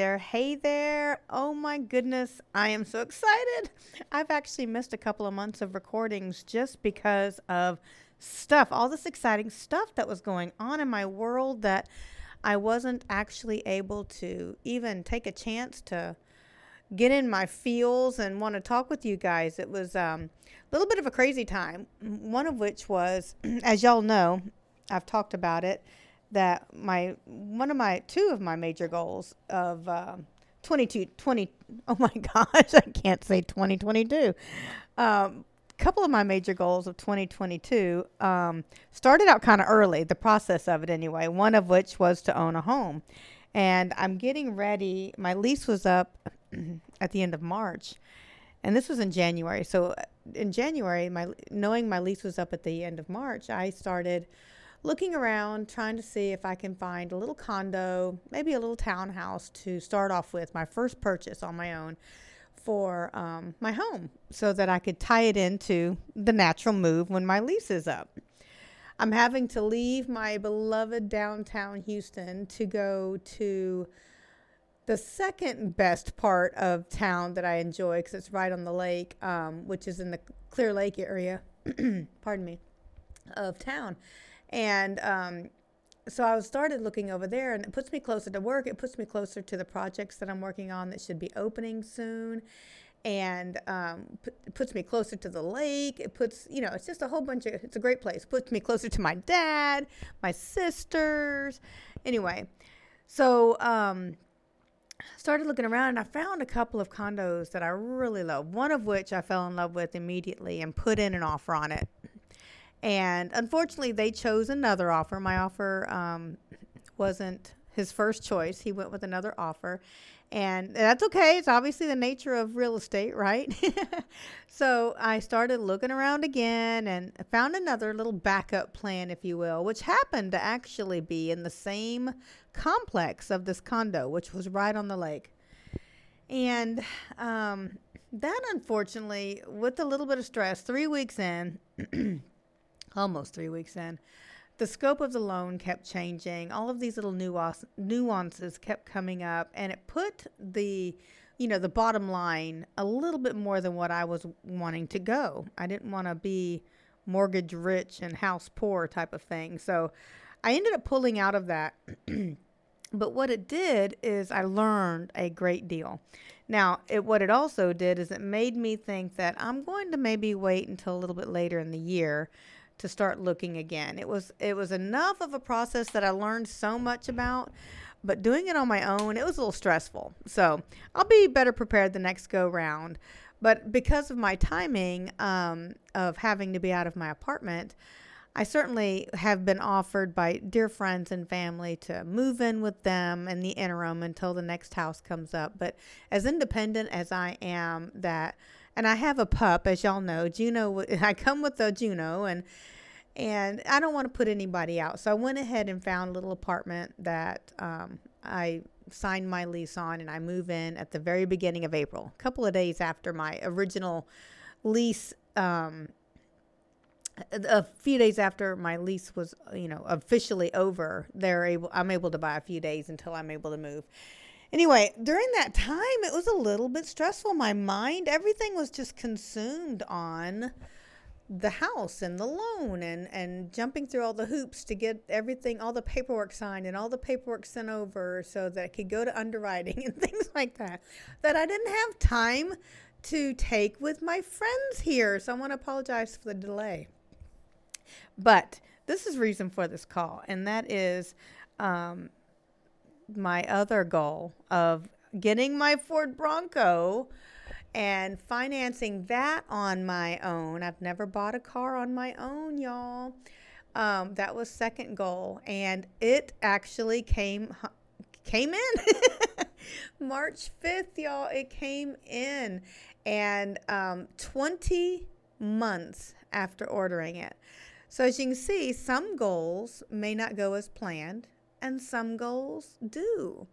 there, hey there. Oh my goodness, I am so excited. I've actually missed a couple of months of recordings just because of stuff, all this exciting stuff that was going on in my world that I wasn't actually able to even take a chance to get in my feels and want to talk with you guys. It was um, a little bit of a crazy time. One of which was, as y'all know, I've talked about it, that my one of my two of my major goals of uh, 22 20 oh my gosh i can't say 2022 um, couple of my major goals of 2022 um, started out kind of early the process of it anyway one of which was to own a home and i'm getting ready my lease was up at the end of March, and this was in January. So uh, in January, my knowing my lease was up at the end of March, I started looking around trying to see if I can find a little condo, maybe a little townhouse to start off with, my first purchase on my own for um, my home so that I could tie it into the natural move when my lease is up. I'm having to leave my beloved downtown Houston to go to the second best part of town that I enjoy because it's right on the lake, um, which is in the Clear Lake area. pardon me, of town, and um, so I started looking over there, and it puts me closer to work. It puts me closer to the projects that I'm working on that should be opening soon, and um, p- puts me closer to the lake. It puts, you know, it's just a whole bunch of. It's a great place. Puts me closer to my dad, my sisters. Anyway, so um, started looking around and I found a couple of condos that I really love. One of which I fell in love with immediately and put in an offer on it. And unfortunately, they chose another offer. My offer um, wasn't his first choice. He went with another offer. And that's okay. It's obviously the nature of real estate, right? so I started looking around again and found another little backup plan, if you will, which happened to actually be in the same complex of this condo, which was right on the lake. And um, that, unfortunately, with a little bit of stress, three weeks in, almost three weeks in, the scope of the loan kept changing. All of these little nuance, nuances kept coming up, and it put the you know the bottom line a little bit more than what I was wanting to go. I didn't want to be mortgage rich and house poor type of thing. So I ended up pulling out of that. but what it did is I learned a great deal. Now, it, what it also did is it made me think that I'm going to maybe wait until a little bit later in the year to start looking again. It was it was enough of a process that I learned so much about, but doing it on my own, it was a little stressful. So I'll be better prepared the next go round. But because of my timing um, of having to be out of my apartment, I certainly have been offered by dear friends and family to move in with them in the interim until the next house comes up. But as independent as I am, that and I have a pup, as y'all know. Juno, I come with a Juno, and and I don't want to put anybody out. So I went ahead and found a little apartment that um, I signed my lease on, and I move in at the very beginning of April, a couple of days after my original lease. Um, a few days after my lease was, you know, officially over, they're able. I'm able to buy a few days until I'm able to move. Anyway, during that time, it was a little bit stressful. My mind, everything was just consumed on the house and the loan and and jumping through all the hoops to get everything all the paperwork signed and all the paperwork sent over so that it could go to underwriting and things like that that I didn't have time to take with my friends here so I want to apologize for the delay but this is reason for this call and that is um, my other goal of getting my Ford Bronco and financing that on my own. I've never bought a car on my own, y'all. Um, that was second goal, and it actually came came in March fifth, y'all. It came in, and um, twenty months after ordering it. So as you can see, some goals may not go as planned, and some goals do.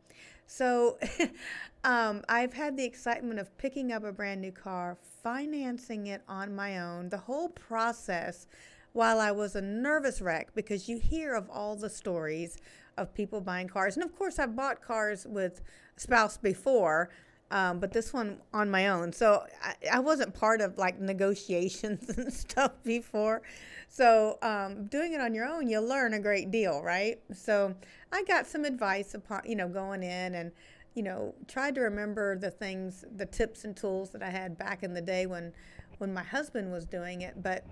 So um, I've had the excitement of picking up a brand new car, financing it on my own, the whole process while I was a nervous wreck because you hear of all the stories of people buying cars. And of course, I've bought cars with a spouse before, um, but this one on my own. So I, I, wasn't part of like negotiations and stuff before. So um, doing it on your own, you learn a great deal, right? So I got some advice upon, you know, going in and, you know, tried to remember the things, the tips and tools that I had back in the day when, when my husband was doing it. But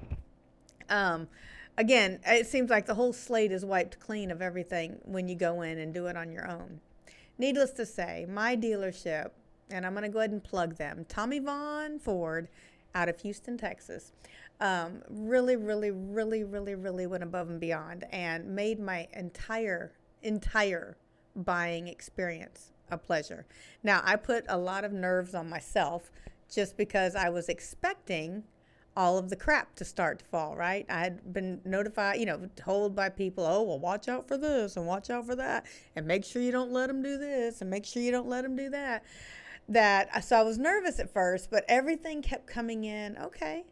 um, again, it seems like the whole slate is wiped clean of everything when you go in and do it on your own. Needless to say, my dealership, and I'm going to go ahead and plug them Tommie Vaughn Ford out of Houston, Texas. Um, really, really, really, really, really went above and beyond and made my entire, entire buying experience a pleasure. Now, I put a lot of nerves on myself just because I was expecting all of the crap to start to fall, right? I had been notified, you know, told by people, oh, well, watch out for this and watch out for that, and make sure you don't let them do this and make sure you don't let them do that. That so I was nervous at first, but everything kept coming in. Okay,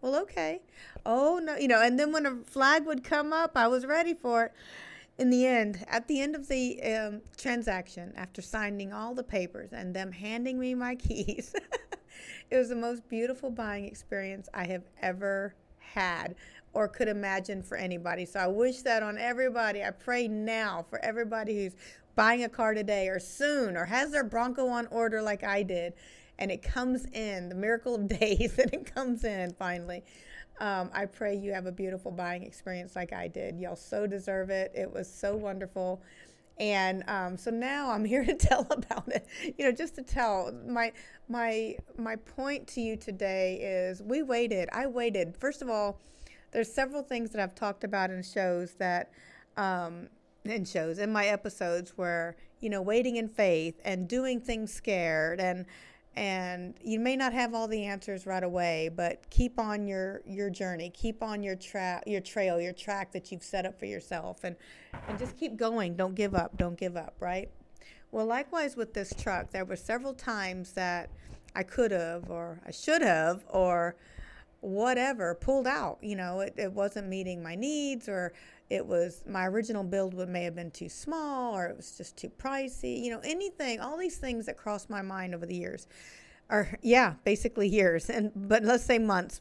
well, okay. Oh no, you know, and then when a flag would come up, I was ready for it. In the end, at the end of the um, transaction, after signing all the papers and them handing me my keys. It was the most beautiful buying experience I have ever had or could imagine for anybody. So I wish that on everybody. I pray now for everybody who's buying a car today or soon or has their Bronco on order like I did and it comes in, the miracle of days, and it comes in finally. Um, I pray you have a beautiful buying experience like I did. Y'all so deserve it. It was so wonderful. And um, so now I'm here to tell about it. You know, just to tell my my my point to you today is we waited. I waited. First of all, there's several things that I've talked about in shows that um, in shows in my episodes where you know waiting in faith and doing things scared and and you may not have all the answers right away but keep on your your journey keep on your track your trail your track that you've set up for yourself and and just keep going. Don't give up. Don't give up right? Well likewise with this truck there were several times that i could have or i should have or whatever pulled out you know it, it wasn't meeting my needs or it was my original build would may have been too small or it was just too pricey you know anything all these things that crossed my mind over the years or yeah basically years and but let's say months.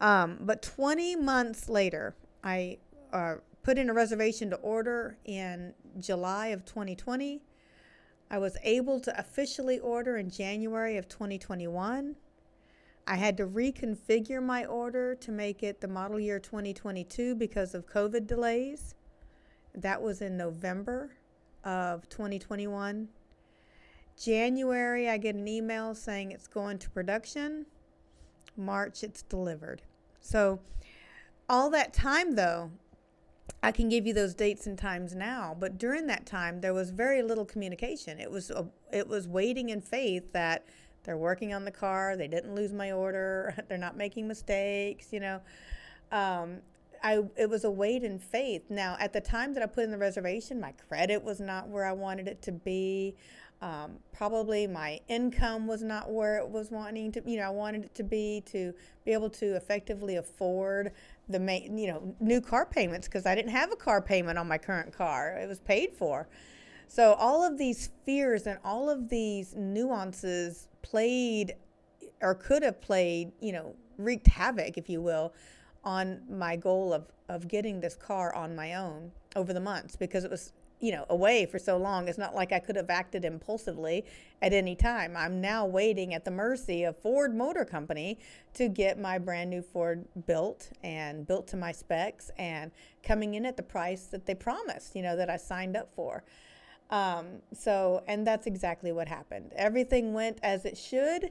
Um, but 20 months later i uh, put in a reservation to order in july of 2020 i was able to officially order in january of 2021 I had to reconfigure my order to make it the model year 2022 because of COVID delays. That was in November of 2021. January, I get an email saying it's going to production. March, it's delivered. So, all that time, though, I can give you those dates and times now. But during that time, there was very little communication. It was a, it was waiting in faith that they're working on the car. They didn't lose my order. They're not making mistakes. You know, um, I it was a wait in faith. Now, at the time that I put in the reservation, my credit was not where I wanted it to be. Um, probably my income was not where it was wanting to. You know, I wanted it to be to be able to effectively afford the main, you know, new car payments because I didn't have a car payment on my current car. It was paid for. So all of these fears and all of these nuances played or could have played, you know, wreaked havoc, if you will, on my goal of, of getting this car on my own over the months because it was, you know, away for so long. It's not like I could have acted impulsively at any time. I'm now waiting at the mercy of Ford Motor Company to get my brand new Ford built and built to my specs and coming in at the price that they promised, you know, that I signed up for. Um, so, and that's exactly what happened. Everything went as it should,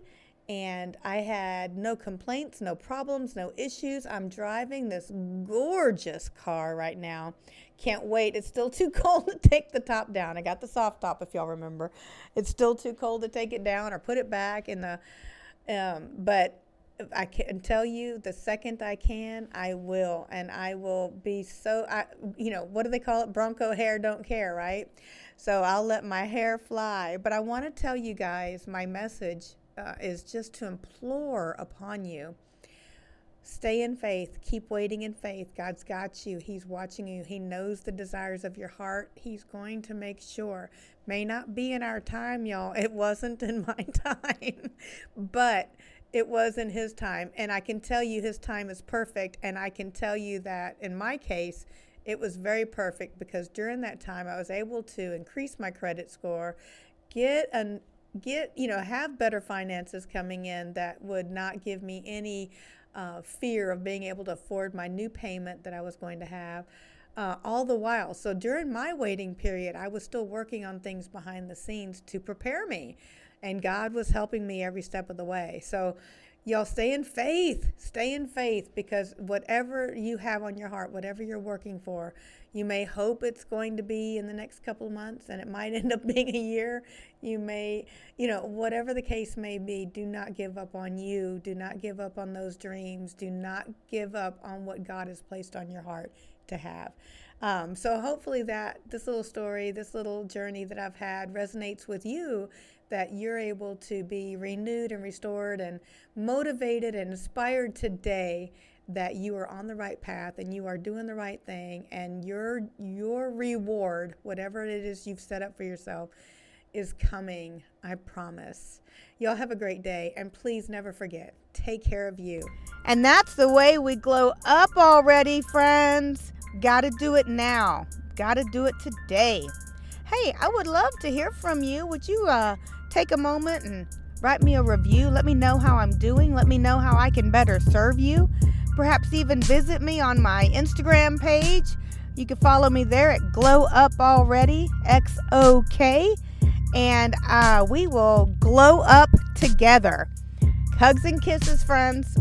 and I had no complaints, no problems, no issues. I'm driving this gorgeous car right now. Can't wait. It's still too cold to take the top down. I got the soft top, if y'all remember. It's still too cold to take it down or put it back in the. Um, but I can tell you the second I can, I will, and I will be so. I, you know, what do they call it? Bronco hair don't care, right? So I'll let my hair fly. But I want to tell you guys my message uh, is just to implore upon you Stay in faith. Keep waiting in faith. God's got you. He's watching you. He knows the desires of your heart. He's going to make sure. May not be in our time, y'all. It wasn't in my time, but it was in His time. And I can tell you His time is perfect. And I can tell you that in my case, it was very perfect because during that time I was able to increase my credit score, get an get you know have better finances coming in that would not give me any uh, fear of being able to afford my new payment that I was going to have. Uh, all the while. So during my waiting period, I was still working on things behind the scenes to prepare me. And God was helping me every step of the way. So y'all stay in faith. Stay in faith because whatever you have on your heart whatever you're working for you may hope it's going to be in the next couple of months and it might end up being a year. You may you know whatever the case may be do not give up on you. Do not give up on those dreams. Do not give up on what god has placed on your heart to have. Um, so hopefully that this little story this little journey that i've had resonates with you that you're able to be renewed and restored and motivated and inspired today that you are on the right path and you are doing the right thing and your your reward whatever it is you've set up for yourself is coming i promise. Y'all have a great day and please never forget take care of you. And that's the way we glow up already friends. Gotta do it now. Gotta do it today hey i would love to hear from you would you uh take a moment and write me a review. Let me know how I'm doing. Let me know how I can better serve you. Perhaps even visit me on my Instagram page. You can follow me there at Glow Up Already, X O K, and uh, we will glow up together. Hugs and kisses, friends.